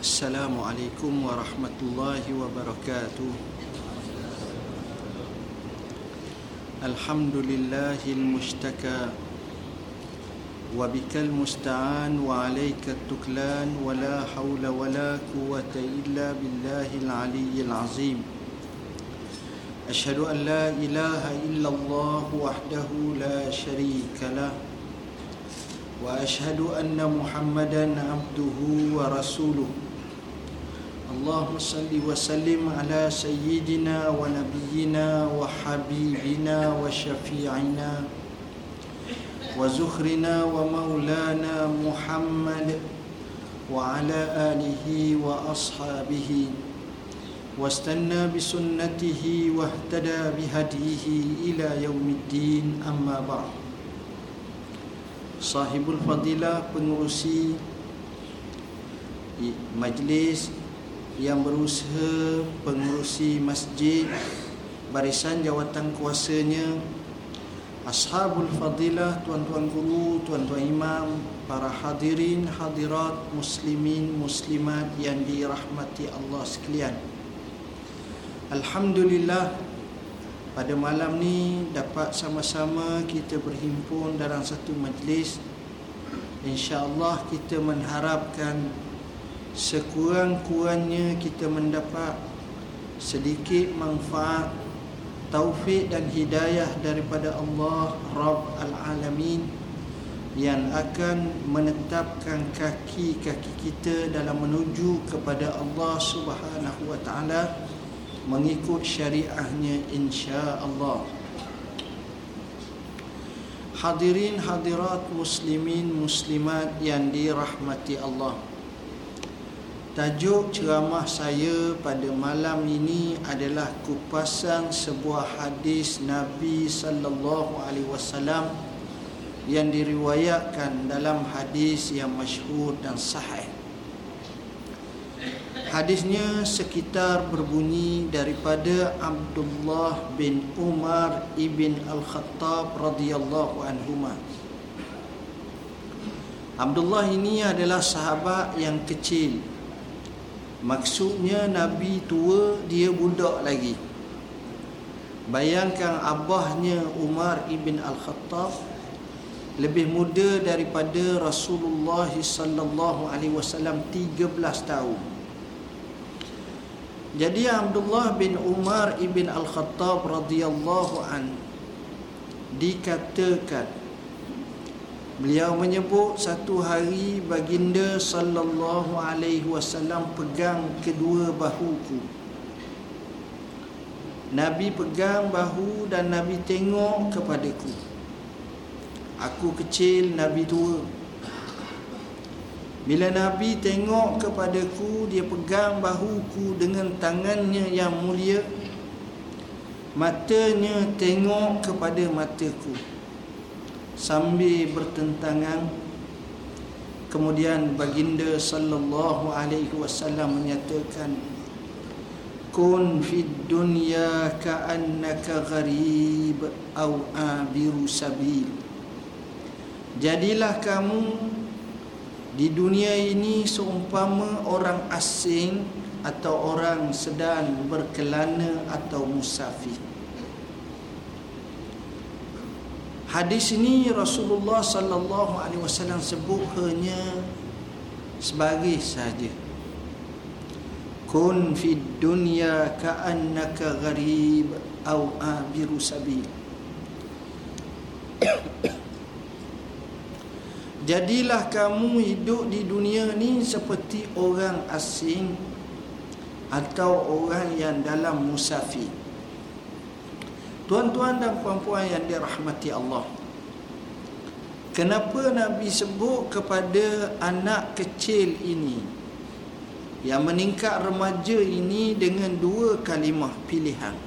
السلام عليكم ورحمة الله وبركاته الحمد لله المشتكى وبك المستعان وعليك التكلان ولا حول ولا قوة إلا بالله العلي العظيم أشهد أن لا إله إلا الله وحده لا شريك له وأشهد أن محمدا عبده ورسوله اللهم صل وسلم على سيدنا ونبينا وحبيبنا وشفيعنا وزخرنا ومولانا محمد وعلى آله وأصحابه واستنى بسنته واهتدى بهديه إلى يوم الدين. أما بعد Sahibul Fadilah pengurusi majlis yang berusaha pengurusi masjid barisan jawatan kuasanya Ashabul Fadilah, tuan-tuan guru, tuan-tuan imam, para hadirin, hadirat, muslimin, muslimat yang dirahmati Allah sekalian. Alhamdulillah pada malam ni dapat sama-sama kita berhimpun dalam satu majlis. Insya-Allah kita mengharapkan sekurang-kurangnya kita mendapat sedikit manfaat taufik dan hidayah daripada Allah Rabb Al-Alamin yang akan menetapkan kaki-kaki kita dalam menuju kepada Allah Subhanahu wa taala mengikut syariahnya insya-Allah. Hadirin hadirat muslimin muslimat yang dirahmati Allah. Tajuk ceramah saya pada malam ini adalah kupasan sebuah hadis Nabi sallallahu alaihi wasallam yang diriwayatkan dalam hadis yang masyhur dan sahih. Hadisnya sekitar berbunyi daripada Abdullah bin Umar ibn Al-Khattab radhiyallahu anhu. Abdullah ini adalah sahabat yang kecil Maksudnya Nabi tua dia budak lagi Bayangkan abahnya Umar ibn Al-Khattab lebih muda daripada Rasulullah sallallahu alaihi wasallam 13 tahun. Jadi Abdullah bin Umar ibn Al-Khattab radhiyallahu an dikatakan Beliau menyebut satu hari baginda sallallahu alaihi wasallam pegang kedua bahuku. Nabi pegang bahu dan Nabi tengok kepadaku. Aku kecil, Nabi tua. Bila Nabi tengok kepadaku, dia pegang bahuku dengan tangannya yang mulia. Matanya tengok kepada mataku sambil bertentangan. Kemudian baginda sallallahu alaihi wasallam menyatakan kun fid dunya ka'annaka gharib au abiru sabil. Jadilah kamu di dunia ini seumpama orang asing atau orang sedang berkelana atau musafir Hadis ini Rasulullah sallallahu alaihi wasallam sebut hanya sebagai saja. Kun fid dunya ka'annaka gharib au abiru sabil. Jadilah kamu hidup di dunia ni seperti orang asing atau orang yang dalam musafir. Tuan-tuan dan puan-puan yang dirahmati Allah. Kenapa Nabi sebut kepada anak kecil ini? Yang meningkat remaja ini dengan dua kalimah pilihan.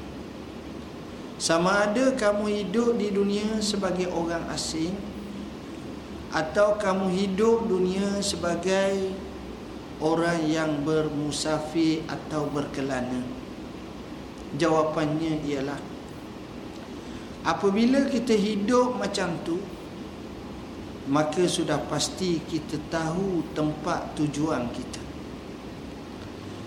Sama ada kamu hidup di dunia sebagai orang asing Atau kamu hidup dunia sebagai orang yang bermusafir atau berkelana? Jawapannya ialah Apabila kita hidup macam tu Maka sudah pasti kita tahu tempat tujuan kita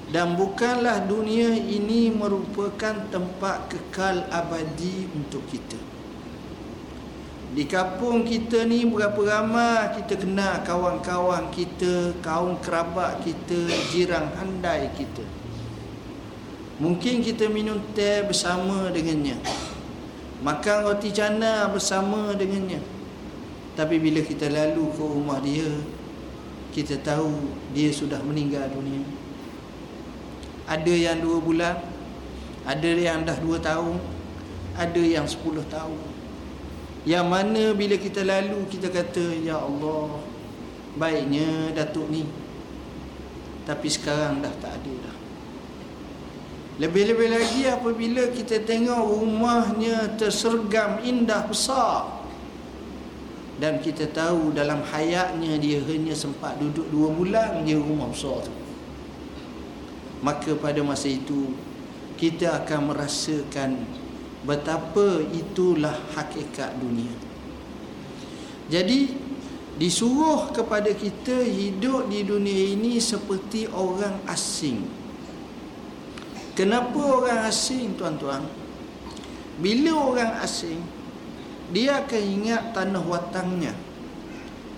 dan bukanlah dunia ini merupakan tempat kekal abadi untuk kita di kampung kita ni berapa ramai kita kenal kawan-kawan kita, kaum kerabat kita, jiran handai kita. Mungkin kita minum teh bersama dengannya. Makan roti canai bersama dengannya. Tapi bila kita lalu ke rumah dia, kita tahu dia sudah meninggal dunia. Ada yang dua bulan, ada yang dah dua tahun, ada yang sepuluh tahun. Yang mana bila kita lalu kita kata Ya Allah Baiknya Datuk ni Tapi sekarang dah tak ada dah Lebih-lebih lagi apabila kita tengok rumahnya tersergam indah besar Dan kita tahu dalam hayatnya dia hanya sempat duduk dua bulan di rumah besar tu Maka pada masa itu kita akan merasakan betapa itulah hakikat dunia. Jadi disuruh kepada kita hidup di dunia ini seperti orang asing. Kenapa orang asing tuan-tuan? Bila orang asing dia akan ingat tanah watangnya.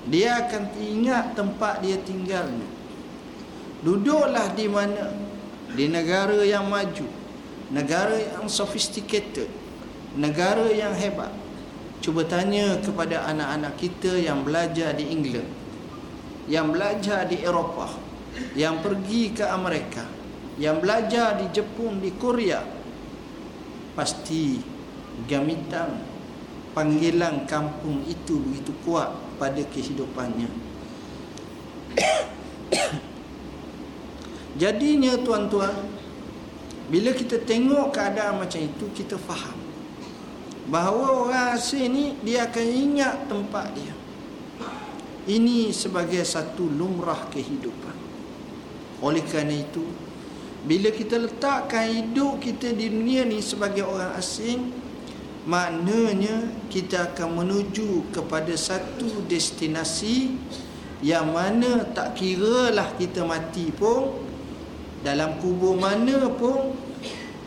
Dia akan ingat tempat dia tinggalnya. Duduklah di mana? Di negara yang maju, negara yang sophisticated, negara yang hebat. Cuba tanya kepada anak-anak kita yang belajar di England, yang belajar di Eropah, yang pergi ke Amerika, yang belajar di Jepun, di Korea. Pasti gamitan panggilan kampung itu begitu kuat pada kehidupannya. Jadinya tuan-tuan, bila kita tengok keadaan macam itu, kita faham bahawa orang asing ni dia akan ingat tempat dia ini sebagai satu lumrah kehidupan oleh kerana itu bila kita letakkan hidup kita di dunia ni sebagai orang asing maknanya kita akan menuju kepada satu destinasi yang mana tak kira lah kita mati pun dalam kubur mana pun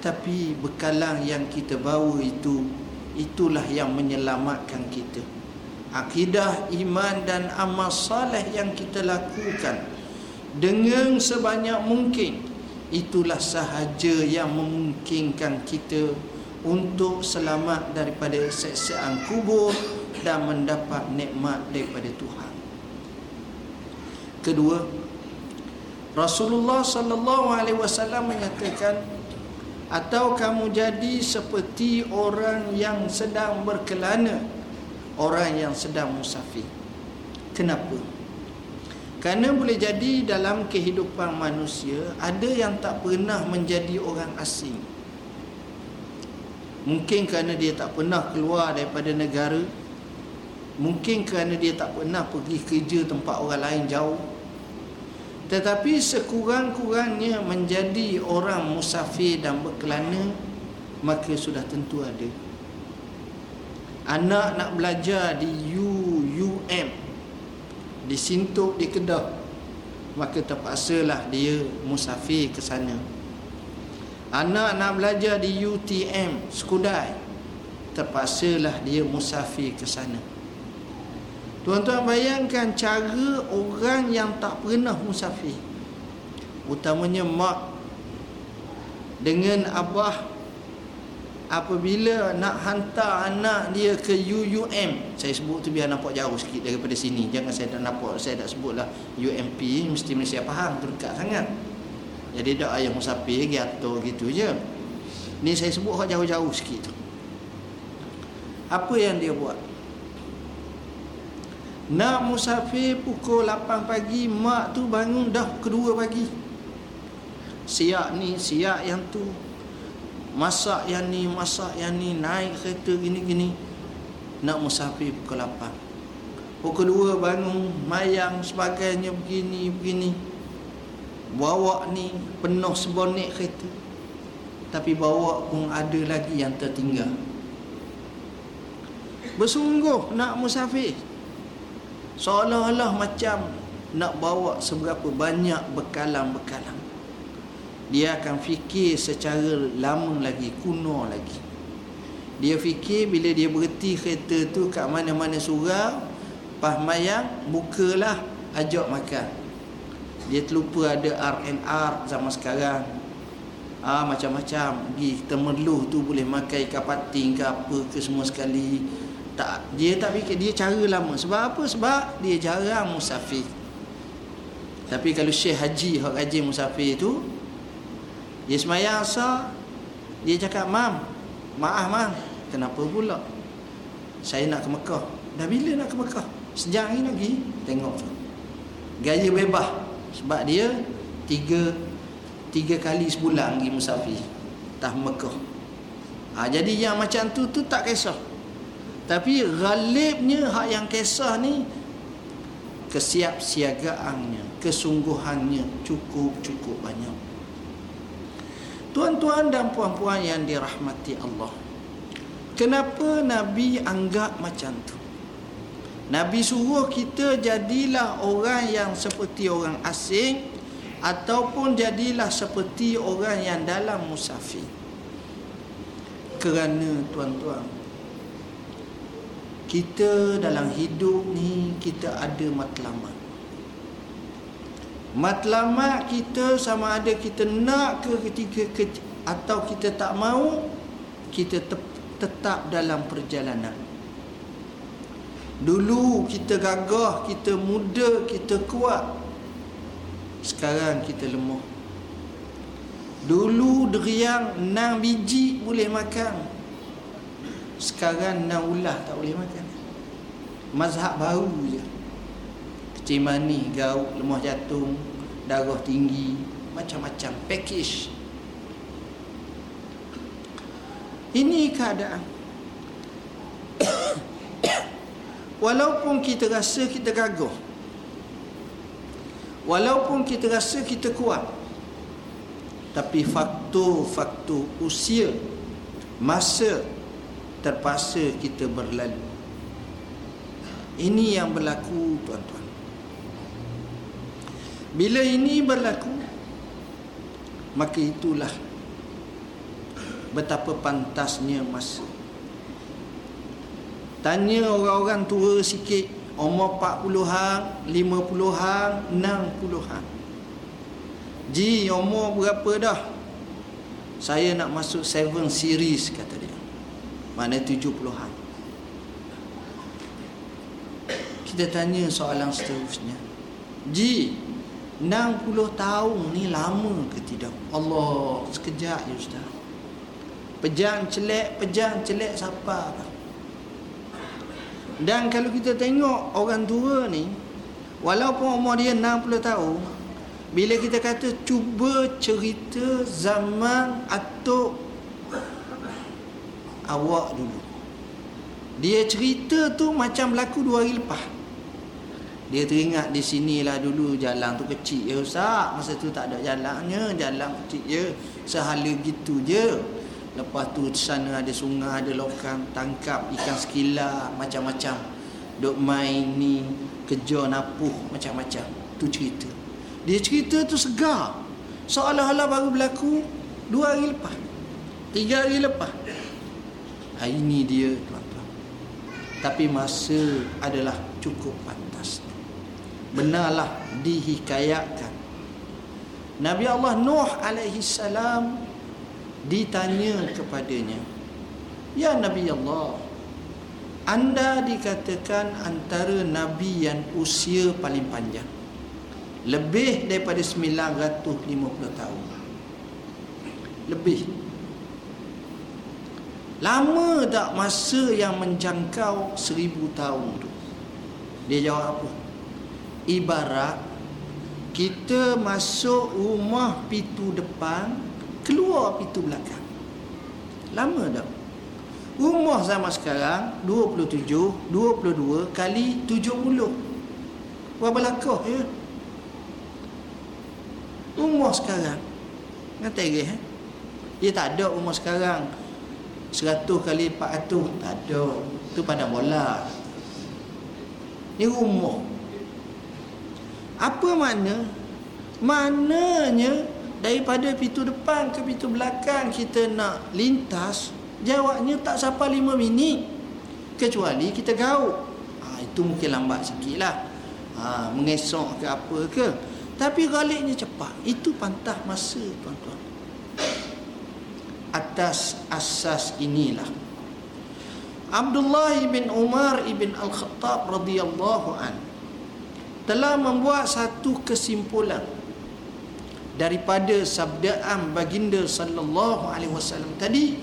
tapi bekalan yang kita bawa itu itulah yang menyelamatkan kita. Akidah iman dan amal saleh yang kita lakukan dengan sebanyak mungkin itulah sahaja yang memungkinkan kita untuk selamat daripada seksaan kubur dan mendapat nikmat daripada Tuhan. Kedua Rasulullah sallallahu alaihi wasallam menyatakan atau kamu jadi seperti orang yang sedang berkelana orang yang sedang musafir. Kenapa kerana boleh jadi dalam kehidupan manusia ada yang tak pernah menjadi orang asing. Mungkin kerana dia tak pernah keluar daripada negara. Mungkin kerana dia tak pernah pergi kerja tempat orang lain jauh. Tetapi sekurang-kurangnya menjadi orang musafir dan berkelana Maka sudah tentu ada. Anak nak belajar di UUM Di Sintok, di Kedah Maka terpaksalah dia musafir ke sana. Anak nak belajar di UTM, Skudai Terpaksalah dia musafir ke sana. Tuan-tuan bayangkan cara orang yang tak pernah musafir. Utamanya mak Dengan abah Apabila nak hantar anak dia ke UUM Saya sebut tu biar nampak jauh sikit daripada sini. Jangan saya tak nampak, saya tak sebutlah UMP Mesti Malaysia faham, tu dekat sangat. Jadi tak ayah musafir, giato gitu je. Ni saya sebut jauh-jauh sikit tu. Apa yang dia buat? Nak musafir pukul 8 pagi Mak tu bangun dah kedua pagi. Siap ni, siap yang tu Masak yang ni, masak yang ni Naik kereta gini-gini. Nak musafir pukul 8 Pukul 2 bangun Mayang sebagainya begini-begini Bawa ni penuh sebonik kereta. Tapi bawa pun ada lagi yang tertinggal. Bersungguh nak musafir. Seolah-olah macam nak bawa seberapa banyak bekalan-bekalan. Dia akan fikir secara lama lagi kuno lagi. Dia fikir bila dia berhenti kereta tu kat mana-mana surau pas mayang bukalah ajak makan. Dia terlupa ada RNR zaman sekarang. Ah macam-macam. Pergi temeluh tu boleh makan ikan pating ke apa ke semua sekali. Tak dia tak fikir. Dia cara lama. Sebab apa? Sebab dia jarang musafir. Tapi kalau syekh haji hak haji musafir tu dia semayang asar dia cakap mam maaf mam kenapa pula? Saya nak ke Mekah. Dah bila nak ke Mekah? Sejak ini lagi tengok gaya bebas. Sebab dia tiga tiga kali sebulan pergi musafir tah Mekah. Ha, jadi yang macam tu tu tak kisah. Tapi ghalibnya hak yang kisah ni kesiapsiagaannya, kesungguhannya cukup-cukup banyak. Tuan-tuan dan puan-puan yang dirahmati Allah. Kenapa Nabi anggap macam tu? Nabi suruh kita jadilah orang yang seperti orang asing ataupun jadilah seperti orang yang dalam musafir. Kerana tuan-tuan kita dalam hidup ni kita ada matlamat matlamat kita sama ada kita nak ke ketika ke, atau kita tak mau kita te, tetap dalam perjalanan. Dulu kita gagah kita muda kita kuat. Sekarang kita lemah dulu deriang enam biji boleh makan. Sekarang enam ulah tak boleh makan. Mazhab baru je kecil manis gauk lemah jantung darah tinggi macam-macam package. Ini keadaan. Walaupun kita rasa kita gagah walaupun kita rasa kita kuat tapi faktor-faktor usia masa terpaksa kita berlalu. Ini yang berlaku tuan-tuan bila ini berlaku maka itulah betapa pantasnya masa. Tanya orang-orang tua sikit umur 40-an 50-an 60-an Ji umur berapa dah? Saya nak masuk 7 series kata dia. Mana 70-an kita tanya soalan seterusnya. Ji 60 tahun ni lama ke tidak? Allah sekejap je Ustaz. Pejang celek pejang celek siapa dan kalau kita tengok orang tua ni walaupun umur dia 60 tahun bila kita kata cuba cerita zaman atuk awak dulu. Dia cerita tu macam berlaku dua hari lepas dia teringat di sinilah dulu jalan tu kecil ya Ustaz. Masa tu tak ada jalannya jalan kecil je. Sehala gitu je. Lepas tu sana ada sungai ada lokang tangkap ikan sekila macam-macam. Duk main ni kejar napuh macam-macam. Tu cerita. Dia cerita tu segar. Seolah-olah baru berlaku dua hari lepas. Tiga hari lepas. Hari ni dia tuan-tuan. Tapi masa adalah cukup pantas benarlah dihikayatkan Nabi Allah Nuh alaihi salam ditanya kepadanya ya Nabi Allah anda dikatakan antara nabi yang usia paling panjang lebih daripada 950 tahun lebih Lama tak masa yang menjangkau seribu tahun tu? Dia jawab apa? Ibarat kita masuk rumah pintu depan, keluar pintu belakang. Lama tak? Rumah zaman sekarang 27, 22 kali 70. Berapa lakah ya? Rumah sekarang. Ngerti ke? Eh? Dia tak ada rumah sekarang Seratus kali empat ratus Tak ada Itu pada bola Ini rumah Apa makna? Maknanya daripada pintu depan ke pintu belakang kita nak lintas jawabnya tak sampai lima minit. Kecuali kita gaul ha, itu mungkin lambat sikit lah ha, mengesok ke apa ke. Tapi galiknya cepat. Itu pantah masa tuan-tuan. Atas asas inilah. Abdullah bin Umar ibn Al-Khattab radhiyallahu an telah membuat satu kesimpulan daripada sabdaan baginda sallallahu alaihi wasallam tadi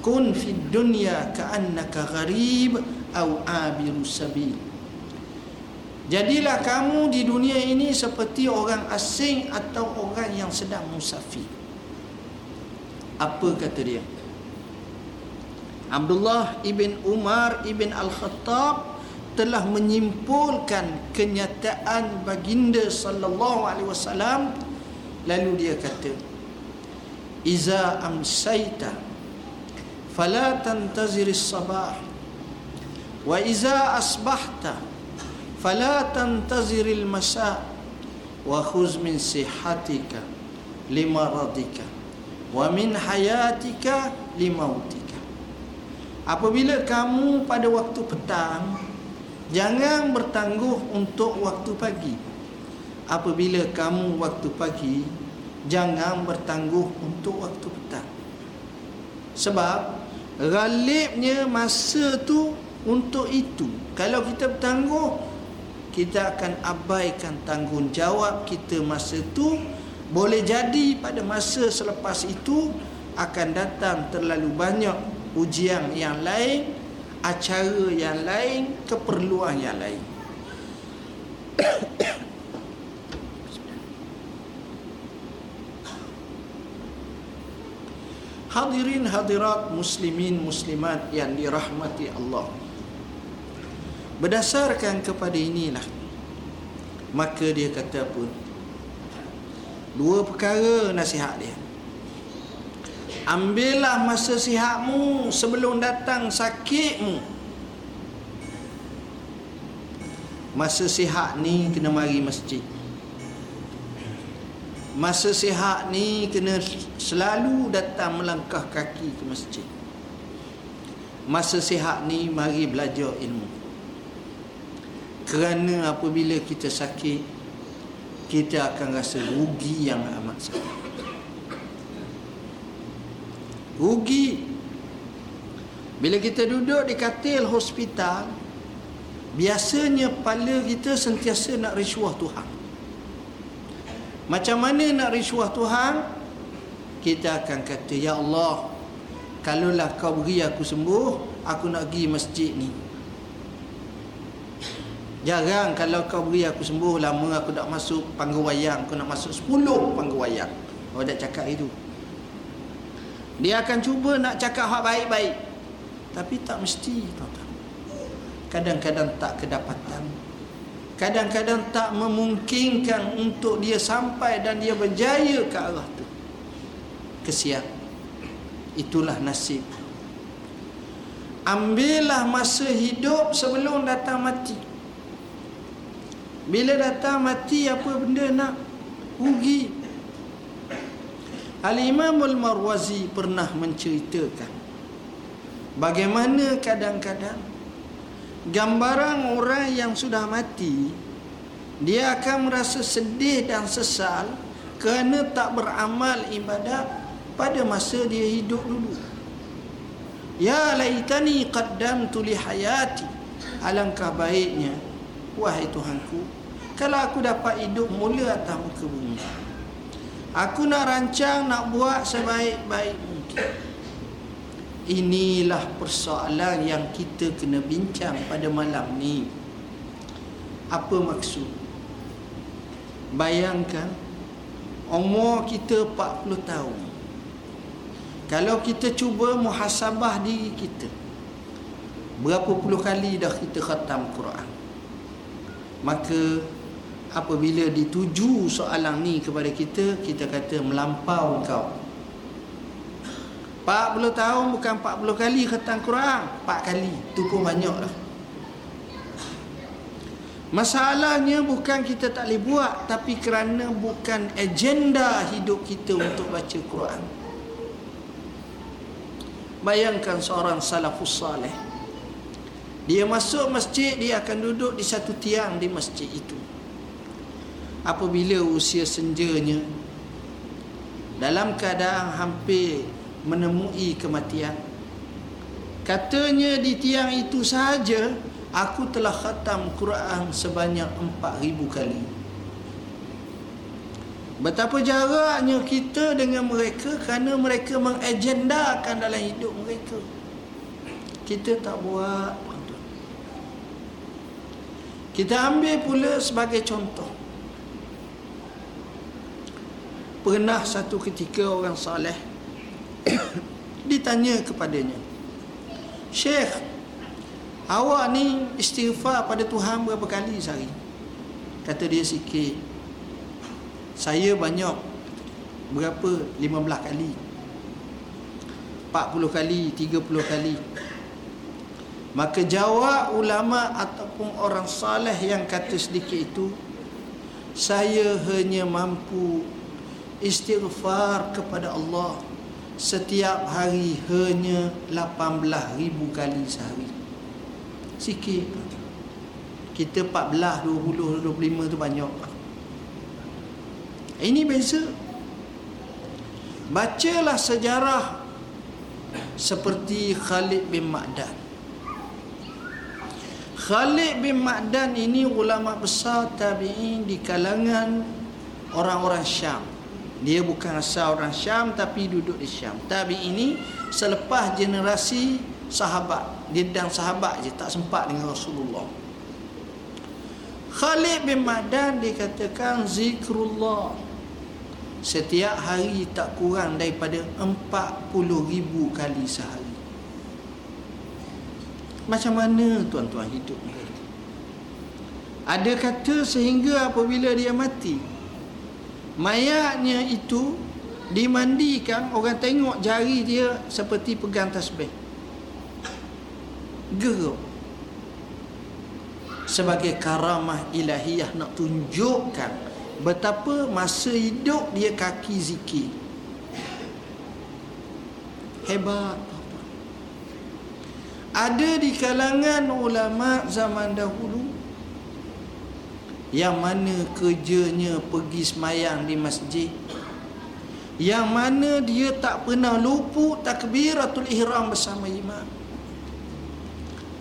kun fi dunya ka'annaka gharib au abiru sabil. Jadilah kamu di dunia ini seperti orang asing atau orang yang sedang musafir. Apa kata dia? Abdullah ibn Umar ibn Al-Khattab telah menyimpulkan kenyataan baginda sallallahu alaihi wasallam lalu dia kata iza amsayta fala tantazir as-sabah wa iza asbahta fala tantazir al-masa wa khuz min sihatika limaradika wa min hayatika limautika. Apabila kamu pada waktu petang Jangan bertangguh untuk waktu pagi. Apabila kamu waktu pagi Jangan bertangguh untuk waktu petang. Sebab Galibnya masa tu untuk itu. Kalau kita bertangguh Kita akan abaikan tanggungjawab kita masa tu. Boleh jadi pada masa selepas itu Akan datang terlalu banyak ujian yang lain acara yang lain keperluan yang lain. Hadirin hadirat muslimin muslimat yang dirahmati Allah. Berdasarkan kepada inilah Maka dia kata pun Dua perkara nasihat dia Ambillah masa sihatmu sebelum datang sakitmu. Masa sihat ni kena mari masjid. Masa sihat ni kena selalu datang melangkah kaki ke masjid. Masa sihat ni mari belajar ilmu. Kerana apabila kita sakit, kita akan rasa rugi yang amat sangat rugi. Bila kita duduk di katil hospital biasanya kepala kita sentiasa nak riswah Tuhan. Macam mana nak riswah Tuhan? Kita akan kata ya Allah kalaulah kau beri aku sembuh aku nak pergi masjid ni. Jarang kalau kau beri aku sembuh lama aku nak masuk panggung wayang. Aku nak masuk 10 panggung wayang. Kau dah cakap itu dia akan cuba nak cakap hak baik-baik. Tapi tak mesti, tuan-tuan. Kadang-kadang tak kedapatan. Kadang-kadang tak memungkinkan untuk dia sampai dan dia berjaya ke arah tu. Kesian. Itulah nasib. Ambillah masa hidup sebelum datang mati. Bila datang mati apa benda nak rugi Al-Imam Al-Marwazi pernah menceritakan bagaimana kadang-kadang gambaran orang yang sudah mati dia akan merasa sedih dan sesal kerana tak beramal ibadat pada masa dia hidup dulu. Ya laitani qaddamtu li hayati. Alangkah baiknya wahai Tuhanku kalau aku dapat hidup mula atas muka bumi. Aku nak rancang nak buat sebaik-baik mungkin. Inilah persoalan yang kita kena bincang pada malam ni. Apa maksud? Bayangkan umur kita 40 tahun. Kalau kita cuba muhasabah diri kita. Berapa puluh kali dah kita khatam Quran? Maka apabila dituju soalan ni kepada kita kita kata melampau kau. 40 tahun bukan 40 kali khatam Quran. 4 kali. Tu pun banyak lah Masalahnya bukan kita tak boleh buat Tapi kerana bukan agenda hidup kita untuk baca Quran. Bayangkan seorang salafus salih Dia masuk masjid Dia akan duduk di satu tiang di masjid itu Apabila usia senjanya Dalam keadaan hampir menemui kematian Katanya di tiang itu sahaja Aku telah khatam Quran sebanyak 4000 kali. Betapa jaraknya kita dengan mereka kerana mereka mengagendakan dalam hidup mereka. Kita tak buat. Kita ambil pula sebagai contoh. Pernah satu ketika orang saleh ditanya kepadanya. Syekh, Awak ni istighfar pada Tuhan berapa kali sehari? Kata dia sikit. Saya banyak. Berapa? 15 kali. 40 kali, 30 kali. Maka jawab ulama ataupun orang saleh yang kata sedikit itu, saya hanya mampu istighfar kepada Allah setiap hari hanya 18,000 kali sehari. Sikit. Kita 14 20 25 tu banyak. Ini beza. Bacalah sejarah seperti Khalid bin Ma'dan. Khalid bin Ma'dan ini ulama besar tabi'in di kalangan orang-orang Syam dia bukan asal orang Syam tapi duduk di Syam. Tabi'in ini selepas generasi sahabat dia dan sahabat je tak sempat dengan Rasulullah. Khalid bin Madan dikatakan zikrullah. Setiap hari tak kurang daripada 40 ribu kali sehari. Macam mana tuan-tuan hidup mereka ada kata sehingga apabila dia mati mayatnya itu dimandikan orang tengok jari dia seperti pegang tasbih geruk sebagai karamah ilahiyah nak tunjukkan betapa masa hidup dia kaki zikir. Hebat ada di kalangan ulama zaman dahulu yang mana kerjanya pergi semayang di masjid? Yang mana dia tak pernah luput takbiratul ihram bersama imam?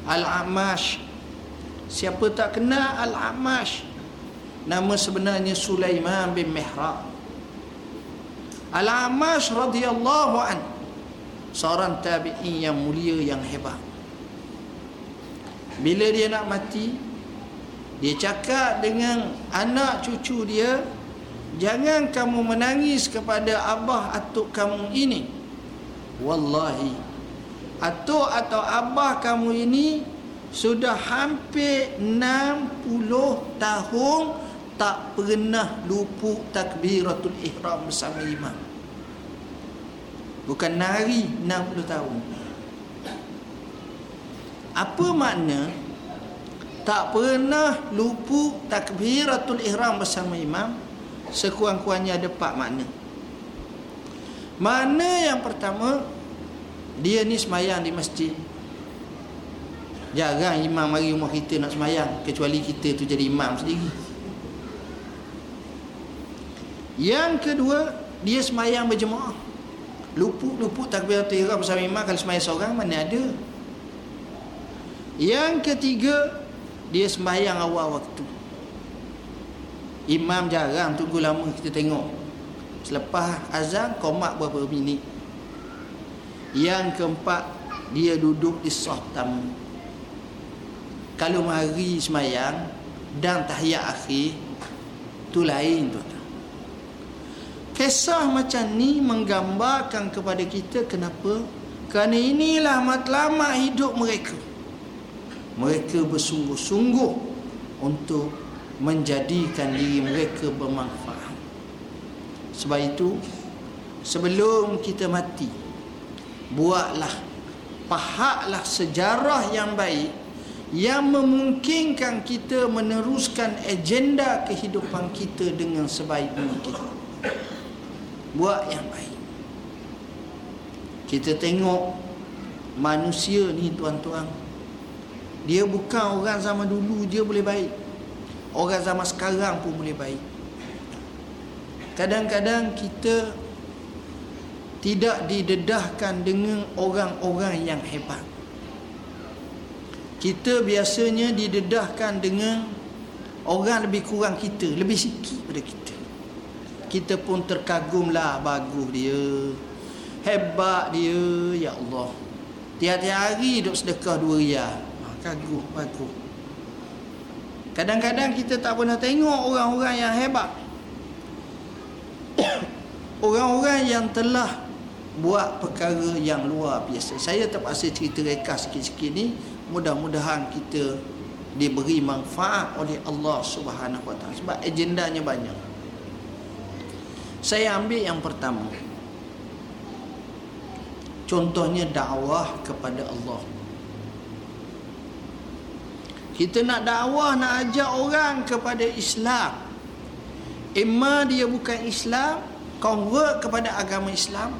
Al-Amash. Siapa tak kenal Al-Amash? Nama sebenarnya Sulaiman bin Mihrab. Al-Amash radhiyallahu an. Seorang tabi'in yang mulia yang hebat. Bila dia nak mati Dia cakap dengan anak cucu dia Jangan kamu menangis kepada abah atuk kamu ini Wallahi atuk atau abah kamu ini sudah hampir 60 tahun tak pernah luput takbiratul ihram bersama imam. Bukan nari 60 tahun. Apa makna tak pernah luput takbiratul ihram bersama imam? Sekurang-kurangnya ada empat makna. Mana yang pertama? Dia ni semayang di masjid. Jarang imam mari rumah kita nak semayang Kecuali kita tu jadi imam sendiri. Yang kedua Dia semayang berjemaah. Luput-luput takbir ihram bersama imam Kalau semayang seorang mana ada. Yang ketiga Dia semayang awal waktu. Imam jarang tunggu lama kita tengok. Selepas azan komak berapa minit. Yang keempat Dia duduk di sah tamu Kalau mari semayang Dan tahiyat akhir Itu lain tu Kisah macam ni Menggambarkan kepada kita Kenapa? Kerana inilah matlamat hidup mereka Mereka bersungguh-sungguh Untuk Menjadikan diri mereka bermanfaat Sebab itu Sebelum kita mati buatlah pahaklah sejarah yang baik yang memungkinkan kita meneruskan agenda kehidupan kita dengan sebaik mungkin. Buat yang baik. Kita tengok manusia ni tuan-tuan. Dia bukan orang zaman dulu dia boleh baik. Orang zaman sekarang pun boleh baik. Kadang-kadang kita tidak didedahkan dengan orang-orang yang hebat kita biasanya didedahkan dengan orang lebih kurang kita lebih sikit pada kita kita pun terkagumlah bagus dia hebat dia ya Allah tiap-tiap hari duk sedekah dua riyal kagum bagus kadang-kadang kita tak pernah tengok orang-orang yang hebat orang-orang yang telah buat perkara yang luar biasa saya terpaksa cerita reka sikit-sikit ni mudah-mudahan kita diberi manfaat oleh Allah Subhanahu Wa Taala sebab agendanya banyak. Saya ambil yang pertama. Contohnya dakwah kepada Allah. Kita nak dakwah nak ajak orang kepada Islam. Emma dia bukan Islam, convert kepada agama Islam.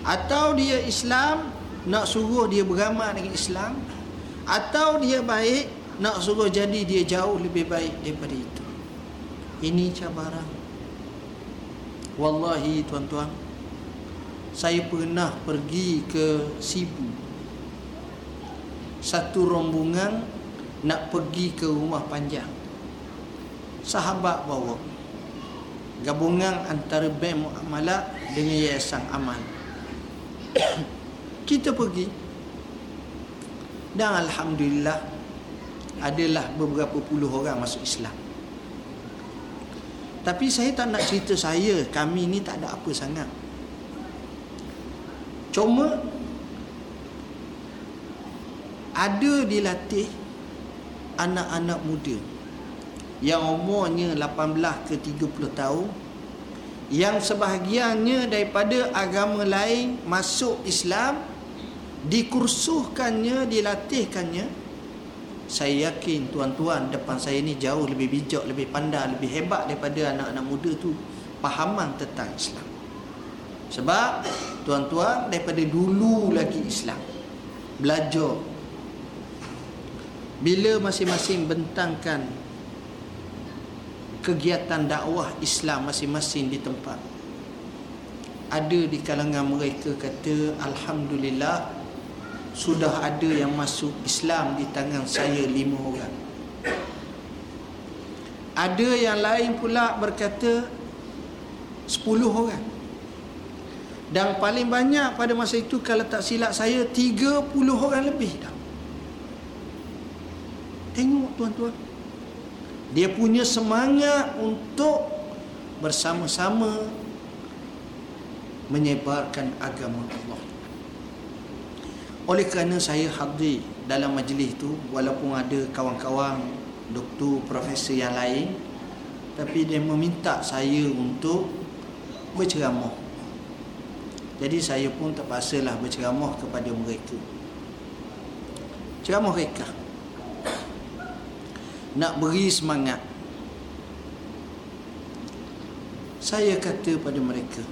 Atau dia Islam nak suruh dia beramal dengan Islam. Atau dia baik nak suruh jadi dia jauh lebih baik daripada itu. Ini cabaran. Wallahi tuan-tuan saya pernah pergi ke Sibu. Satu rombongan nak pergi ke rumah panjang. Sahabat bawa gabungan antara bank muamalat dengan yayasan amal kita pergi. Dan Alhamdulillah Adalah beberapa puluh orang masuk Islam. Tapi saya tak nak cerita saya Kami ni tak ada apa sangat. Cuma Ada dilatih Anak-anak muda Yang umurnya 18 ke 30 tahun Yang sebahagiannya daripada agama lain Masuk Islam dikursuhkannya dilatihkannya saya yakin tuan-tuan depan saya ni jauh lebih bijak lebih pandai lebih hebat daripada anak-anak muda tu pahaman tentang Islam. Sebab tuan-tuan daripada dulu lagi Islam belajar bila masing-masing bentangkan kegiatan dakwah Islam masing-masing di tempat ada di kalangan mereka kata Alhamdulillah sudah ada yang masuk Islam di tangan saya lima orang. Ada yang lain pula berkata sepuluh orang. Dan paling banyak pada masa itu kalau tak silap saya tiga puluh orang lebih dah. Tengok tuan-tuan. Dia punya semangat untuk bersama-sama menyebarkan agama Allah. Oleh kerana saya hadir dalam majlis itu walaupun ada kawan-kawan doktor profesor yang lain tapi dia meminta saya untuk berceramah. Jadi saya pun terpaksalah berceramah kepada mereka. Ceramah mereka nak beri semangat. Saya kata pada mereka,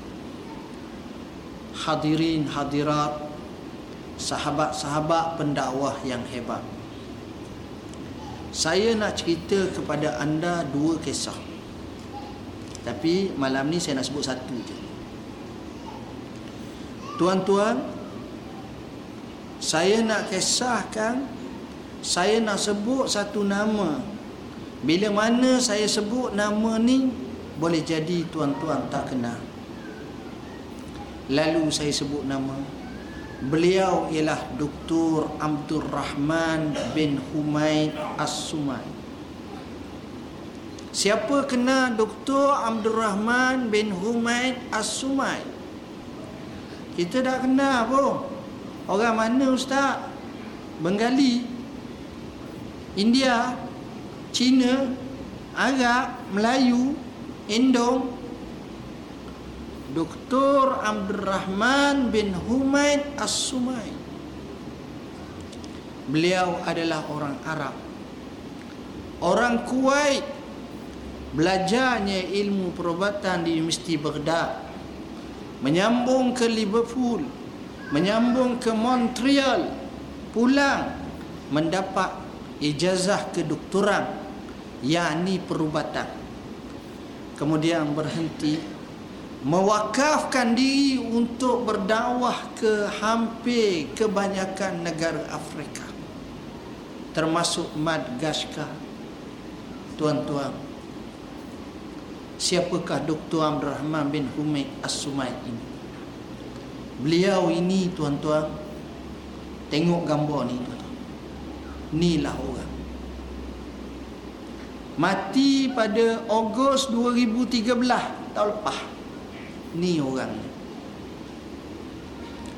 hadirin hadirat sahabat-sahabat pendakwah yang hebat. Saya nak cerita kepada anda dua kisah. Tapi malam ni saya nak sebut satu je. Tuan-tuan, saya nak kisahkan saya nak sebut satu nama. Bila mana saya sebut nama ni boleh jadi tuan-tuan tak kenal. Lalu saya sebut nama Beliau ialah Dr. Abdul Rahman bin Humaid As-Sumai. Siapa kena Dr. Abdul Rahman bin Humaid As-Sumai? Kita dah kenal pun. Orang mana ustaz? Bengali, India, Cina, Arab, Melayu, Indong, Dr. Abdul Rahman bin Humaid As-Sumai. beliau adalah orang Arab. Orang Kuwait. Belajarnya ilmu perubatan di Universiti Baghdad. Menyambung ke Liverpool. Menyambung ke Montreal. Pulang mendapat ijazah kedoktoran yakni perubatan. Kemudian berhenti mewakafkan diri untuk berdakwah ke hampir kebanyakan negara Afrika termasuk Madagaskar. Tuan-tuan siapakah Dr. Abdul Rahman bin Humaid As-Sumai ini? Beliau ini tuan-tuan tengok gambar ni tuan-tuan. Inilah orang mati pada Ogos 2013 tahun lepas. Ni orang.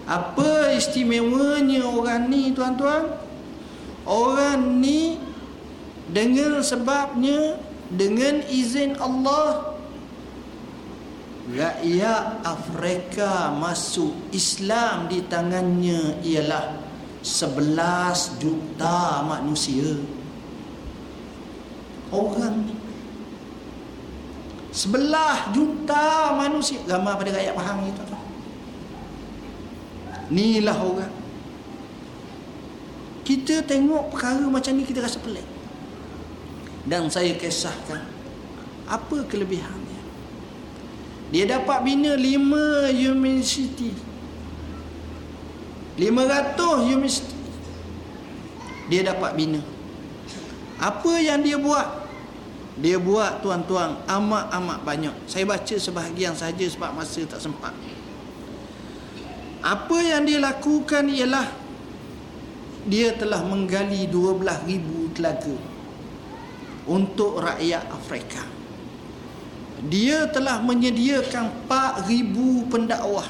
Apa istimewanya orang ni tuan-tuan? Orang ni dengan sebabnya dengan izin Allah. Rakyat Afrika masuk Islam di tangannya ialah 11 juta manusia orang. Ni sebelah juta manusia. Gambar pada rakyat faham itu inilah orang. Kita tengok perkara macam ni kita rasa pelik. Dan saya kisahkan apa kelebihannya? Dia dapat bina lima universiti. 500 universiti. Dia dapat bina. Apa yang dia buat dia buat tuan-tuan amat-amat banyak. Saya baca sebahagian saja sebab masa tak sempat. Apa yang dia lakukan ialah dia telah menggali 12,000 telaga untuk rakyat Afrika. Dia telah menyediakan 4,000 pendakwah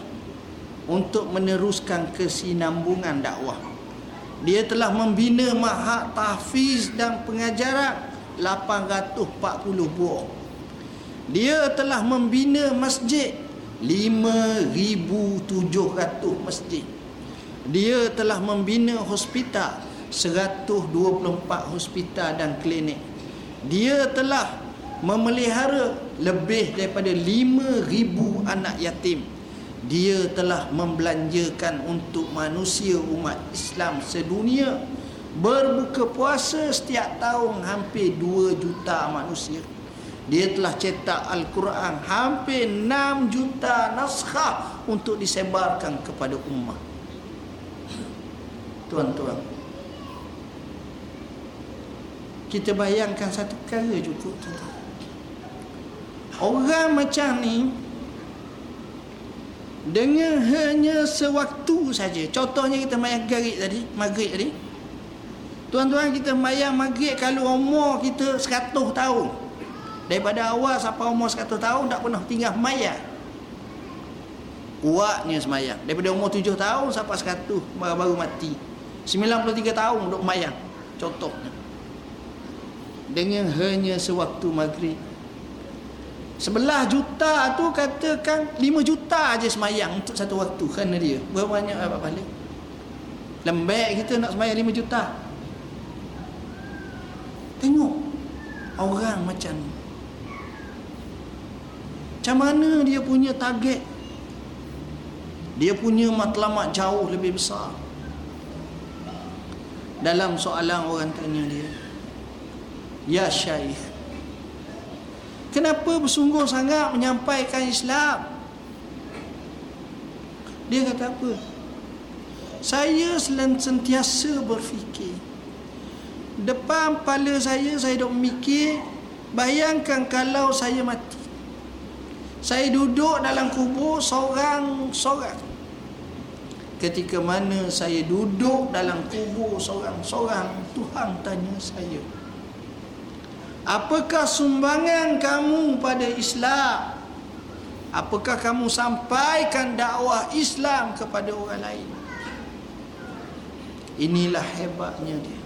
untuk meneruskan kesinambungan dakwah. Dia telah membina mahat tahfiz dan pengajaran 840 buah. Dia telah membina masjid 5700 masjid. Dia telah membina hospital 124 hospital dan klinik. Dia telah memelihara lebih daripada 5000 anak yatim. Dia telah membelanjakan untuk manusia umat Islam sedunia berbuka puasa setiap tahun hampir 2 juta manusia. Dia telah cetak Al-Quran hampir 6 juta naskah untuk disebarkan kepada umat tuan-tuan kita bayangkan satu perkara cukup tuan-tuan. Orang macam ni dengan hanya sewaktu saja. Contohnya kita main garik tadi maghrib tadi Tuan-tuan kita mayang maghrib kalau umur kita 100 tahun. Daripada awal sampai umur 100 tahun tak pernah tinggal mayang. Kuatnya semayang. Daripada umur 7 tahun sampai 100 baru-baru mati. 93 tahun duduk mayang. Contohnya. Dengan hanya sewaktu maghrib. Sebelah juta tu katakan 5 juta aja semayang untuk satu waktu kerana dia. Berapa banyak apa balik? Lembek kita nak semayang 5 juta. Tengok orang macam ni. Macam mana dia punya target? Dia punya matlamat jauh lebih besar. Dalam soalan orang tanya dia. Ya Syekh. Kenapa bersungguh sangat menyampaikan Islam? Dia kata apa? Saya sentiasa berfikir depan kepala saya saya duk mikir bayangkan kalau saya mati. Saya duduk dalam kubur seorang-seorang ketika mana saya duduk dalam kubur seorang-seorang Tuhan tanya saya apakah sumbangan kamu pada Islam? Apakah kamu sampaikan dakwah Islam kepada orang lain? Inilah hebatnya dia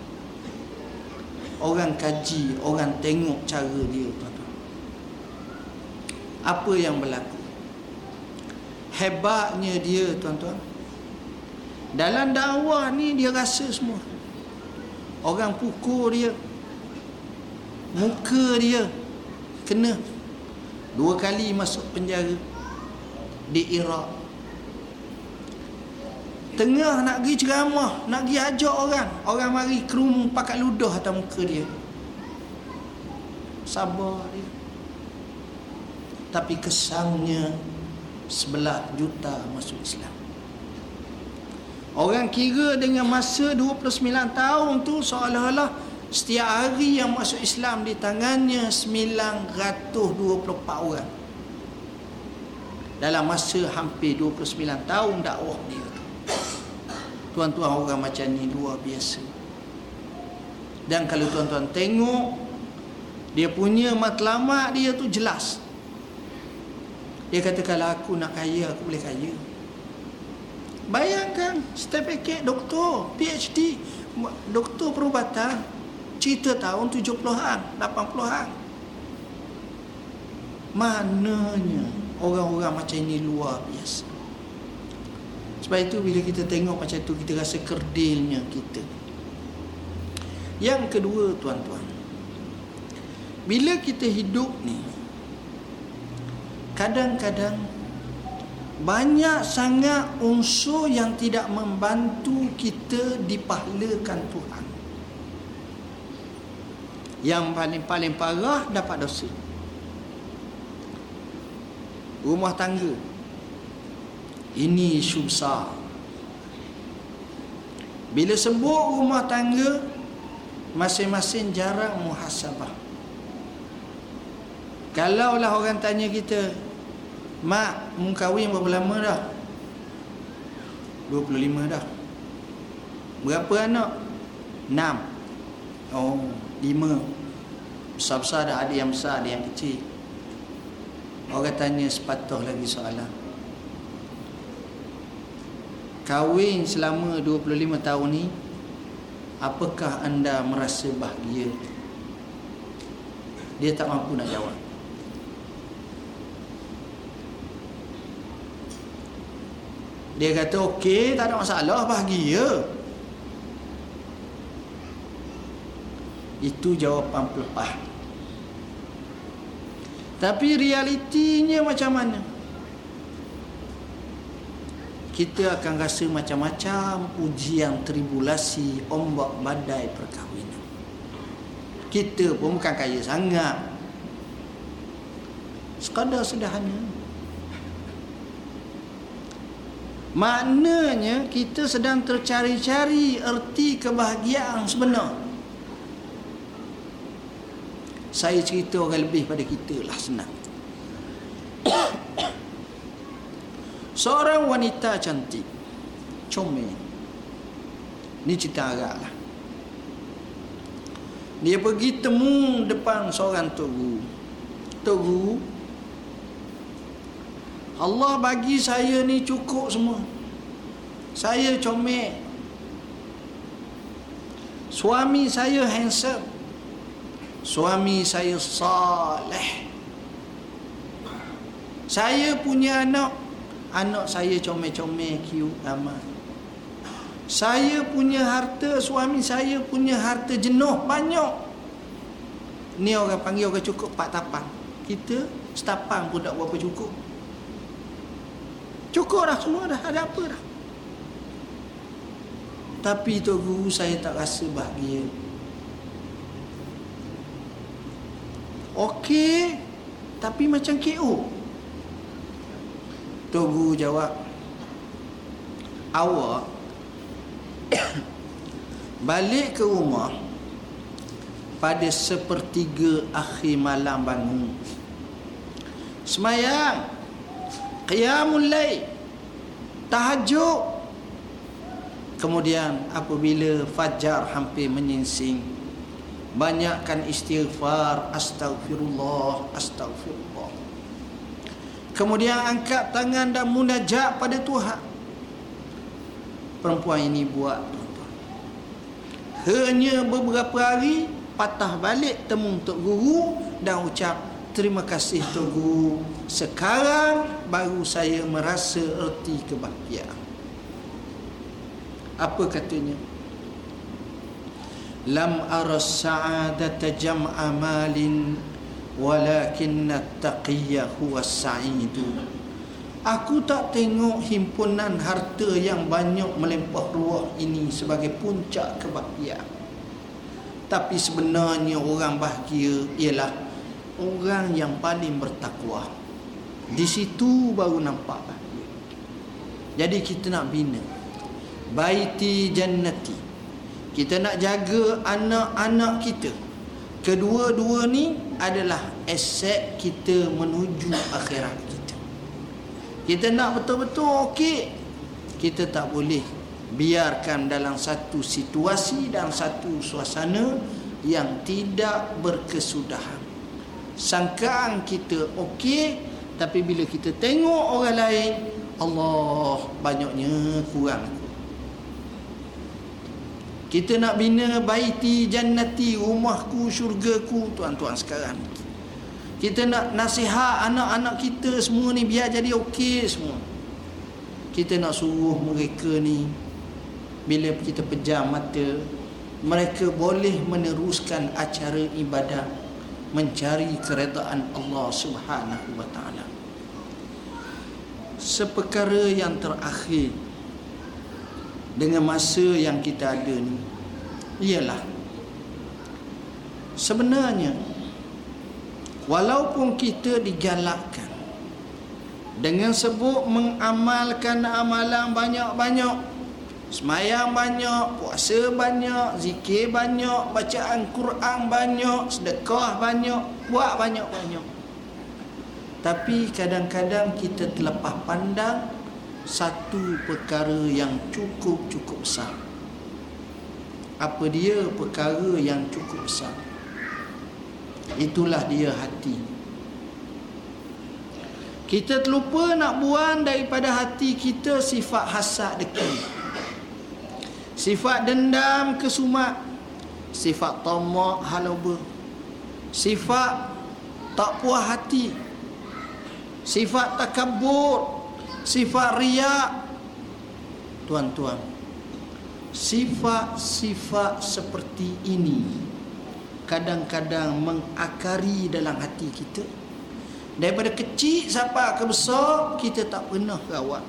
orang kaji, orang tengok cara dia tuan-tuan. Apa yang berlaku? Hebatnya dia tuan-tuan. Dalam dakwah ni dia rasa semua. Orang pukul dia Muka dia Kena Dua kali masuk penjara Di Iraq Tengah nak pergi ceramah Nak pergi ajak orang. Orang mari kerumun pakai ludah atas muka dia. Sabar dia. Tapi kesangnya Sebelah juta masuk Islam. Orang kira dengan masa 29 tahun tu Seolah-olah Setiap hari yang masuk Islam di tangannya 924 orang. Dalam masa hampir 29 tahun dakwah dia Tuan-tuan orang macam ni luar biasa. Dan kalau tuan-tuan tengok Dia punya matlamat dia tu jelas. Dia kata kalau aku nak kaya aku boleh kaya. Bayangkan Certificate doktor PhD Doktor perubatan Cerita tahun 70-an 80-an Mananya Orang-orang macam ini luar biasa sebab itu bila kita tengok macam tu kita rasa kerdilnya kita. Yang kedua tuan-tuan. Bila kita hidup ni kadang-kadang banyak sangat unsur yang tidak membantu kita dipahlakan Tuhan. Yang paling-paling parah dapat dosa. Rumah tangga ini isu besar. Bila sebut rumah tangga, masing-masing jarang muhasabah. Kalaulah orang tanya kita, Mak, mu kahwin berapa lama dah? 25 dah. Berapa anak? 6. Oh, 5. Besar-besar dah, ada yang besar, ada yang kecil. Orang tanya sepatah lagi soalan kahwin selama 25 tahun ni apakah anda merasa bahagia? Dia tak mampu nak jawab. Dia kata okey tak ada masalah bahagia. Itu jawapan pelepah. Tapi realitinya macam mana kita akan rasa macam-macam ujian tribulasi ombak badai perkahwinan. Kita pun bukan kaya sangat. Sekadar sederhana. Maknanya kita sedang tercari-cari erti kebahagiaan sebenar. Saya cerita orang lebih pada kita lah senang Seorang wanita cantik. Comel. Ni cerita agak lah. Dia pergi temu depan seorang tugu Tugu Allah bagi saya ni cukup semua. Saya comel. Suami saya handsome. Suami saya saleh. Saya punya anak anak saya comel-comel cute amat saya punya harta suami saya punya harta jenuh banyak. Ni orang panggil orang cukup pak tapang. Kita setapang pun tak berapa cukup. Cukup dah semua dah ada apa dah? Tapi tu guru saya tak rasa bahagia. Okey Tapi macam KO Tok Guru jawab Awak Balik ke rumah Pada sepertiga akhir malam bangun. Semayang Qiyamul Layl Tahajud. Kemudian apabila fajar hampir menyingsing Banyakkan istighfar Astaghfirullah Astaghfirullah Kemudian angkat tangan dan munajat pada Tuhan. Perempuan ini buat Hanya beberapa hari patah balik temu Tok Guru dan ucap terima kasih Tok Guru. Sekarang baru saya merasa erti kebahagiaan. Apa katanya? lam ara sa'adata jam'a malin walakin at-taqiyya huwa as-sa'idu Aku tak tengok himpunan harta yang banyak melempah ruah ini sebagai puncak kebahagiaan. Tapi sebenarnya orang bahagia ialah orang yang paling bertakwa. Di situ baru nampak bahagia. Jadi kita nak bina. Baiti jannati. Kita nak jaga anak-anak kita. Kedua-dua ni adalah aset kita menuju akhirat kita. Kita nak betul-betul okey. Kita tak boleh biarkan dalam satu situasi dan satu suasana yang tidak berkesudahan. Sangkaan kita okey tapi bila kita tengok orang lain Allah banyaknya kurang. Kita nak bina baiti jannati rumahku syurgaku tuan-tuan sekarang. Kita nak nasihat anak-anak kita semua ni biar jadi okey semua. Kita nak suruh mereka ni bila kita pejam mata mereka boleh meneruskan acara ibadah mencari keredaan Allah Subhanahu wa taala. Seperkara yang terakhir dengan masa yang kita ada ni ialah sebenarnya walaupun kita digalakkan dengan sebut mengamalkan amalan banyak-banyak semayang banyak puasa banyak zikir banyak bacaan Quran banyak sedekah banyak buat banyak-banyak. Tapi kadang-kadang kita terlepas pandang satu perkara yang cukup-cukup besar. Apa dia perkara yang cukup besar? Itulah dia hati. Kita terlupa nak buang daripada hati kita sifat hasad deki. Sifat dendam kesumat. Sifat tomak haloba. Sifat tak puas hati. Sifat takabur Sifat riak Tuan-tuan. Sifat-sifat seperti ini kadang-kadang mengakari dalam hati kita. Daripada kecil sampai ke besar kita tak pernah rawat.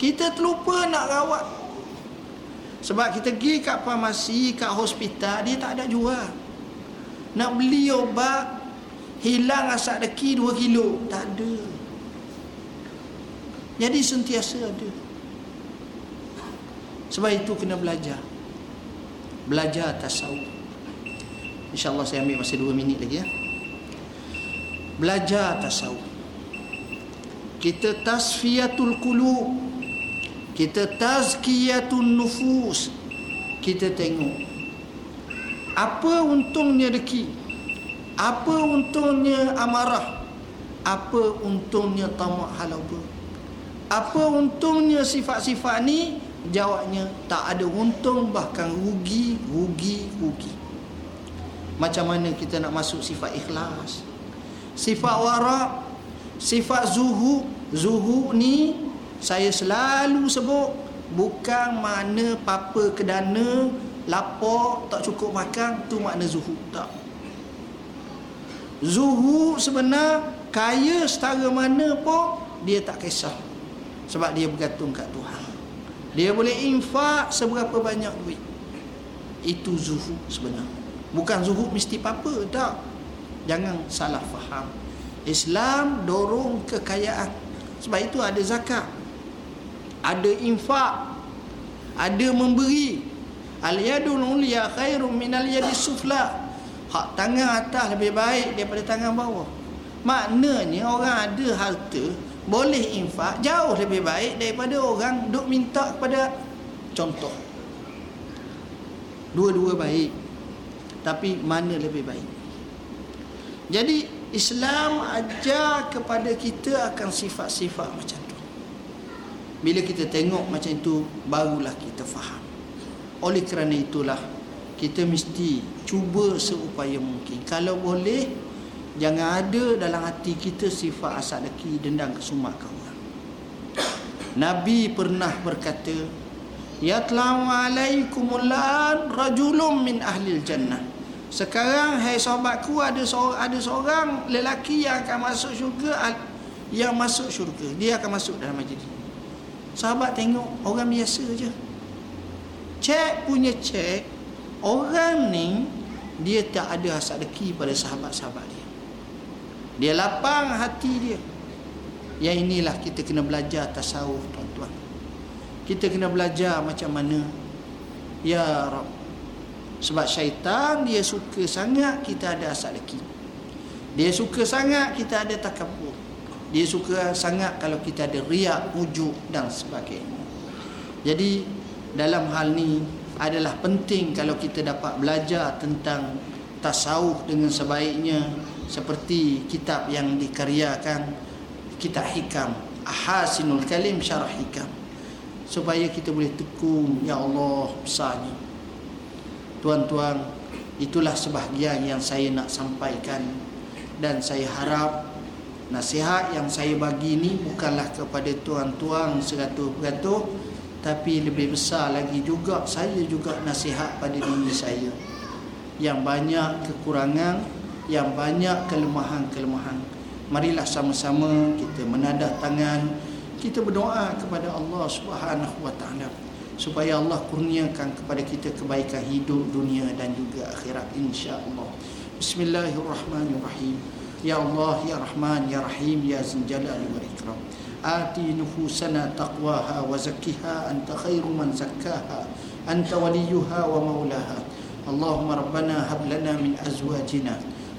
Kita terlupa nak rawat. Sebab kita pergi kat farmasi kat hospital dia tak ada jual. Nak beli obat hilang asap deki 2 kilo. Tak ada jadi sentiasa ada sebab itu kena belajar belajar tasawuf InsyaAllah saya ambil masa 2 minit lagi ya. Belajar tasawuf. Kita tasfiyatul qulub. Kita tazkiyatun nufus. Kita tengok. Apa untungnya deki? Apa untungnya amarah? Apa untungnya tamak halaba? Apa untungnya sifat-sifat ni? Jawabnya tak ada untung bahkan rugi, rugi, rugi. Macam mana kita nak masuk sifat ikhlas Sifat warak Sifat zuhu Zuhu ni Saya selalu sebut Bukan mana papa kedana Lapor tak cukup makan tu makna zuhu Tak Zuhu sebenar Kaya setara mana pun Dia tak kisah Sebab dia bergantung kat Tuhan Dia boleh infak seberapa banyak duit Itu zuhu sebenarnya Bukan zuhud mesti apa tak. Jangan salah faham. Islam dorong kekayaan. Sebab itu ada zakat. Ada infak. Ada memberi. Al-yadul uliya khairum minal yadi sufla. Hak tangan atas lebih baik daripada tangan bawah. Maknanya orang ada harta boleh infak jauh lebih baik daripada orang duk minta kepada contoh. Dua-dua baik tapi mana lebih baik? Jadi Islam ajar kepada kita akan sifat-sifat macam tu. Bila kita tengok macam itu barulah kita faham. Oleh kerana itulah kita mesti cuba seupaya mungkin. Kalau boleh jangan ada dalam hati kita sifat asal deki dendam kesumat ke orang. Nabi pernah berkata yatlamu alaikumul an rajulun min ahli jannah. Sekarang hai sahabatku ada seorang ada seorang lelaki yang akan masuk syurga yang masuk syurga. Dia akan masuk dalam majlis. Sahabat tengok orang biasa je. Cek punya cek orang ni dia tak ada hasad deki pada sahabat-sahabat dia dia lapang hati dia. Yang inilah kita kena belajar tasawuf tuan-tuan. Kita kena belajar macam mana? Ya Rab. Sebab syaitan dia suka sangat kita ada hasad deki dia suka sangat kita ada takabur dia suka sangat kalau kita ada riak, ujuk dan sebagainya. Jadi dalam hal ni adalah penting kalau kita dapat belajar tentang tasawuf dengan sebaiknya seperti kitab yang dikaryakan kitab hikam. Ahasinul kalim syarah hikam. Supaya kita boleh tekun ya Allah besarnya. Tuan-tuan itulah sebahagian yang saya nak sampaikan. Dan saya harap nasihat yang saya bagi ini bukanlah kepada tuan-tuan seratus-peratus tapi lebih besar lagi juga saya juga nasihat pada diri saya. Yang banyak kekurangan yang banyak kelemahan-kelemahan. Marilah sama-sama kita menadah tangan, kita berdoa kepada Allah Subhanahu wa taala supaya Allah kurniakan kepada kita kebaikan hidup dunia dan juga akhirat insya-Allah. Bismillahirrahmanirrahim. Ya Allah, Ya Rahman, Ya Rahim, Ya Zinjalal wal Ikram. Ati nufusana taqwaha wa zakkiha anta khairu man zakkaha anta waliyuha wa maulaha. Allahumma rabbana hab lana min azwajina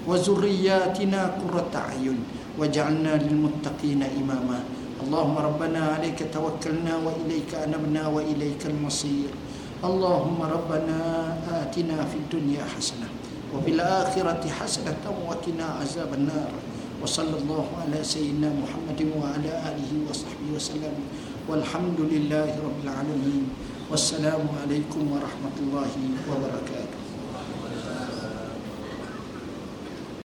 وذرياتنا قرة أعين. واجعلنا للمتقين إماما. اللهم ربنا عليك توكلنا وإليك أنبنا وإليك المصير. اللهم ربنا آتنا في الدنيا حسنة وفي الآخرة حسنة وقنا عذاب النار. وصلى الله على سيدنا محمد وعلى آله وصحبه وسلم. والحمد لله رب العالمين. والسلام عليكم ورحمة الله وبركاته.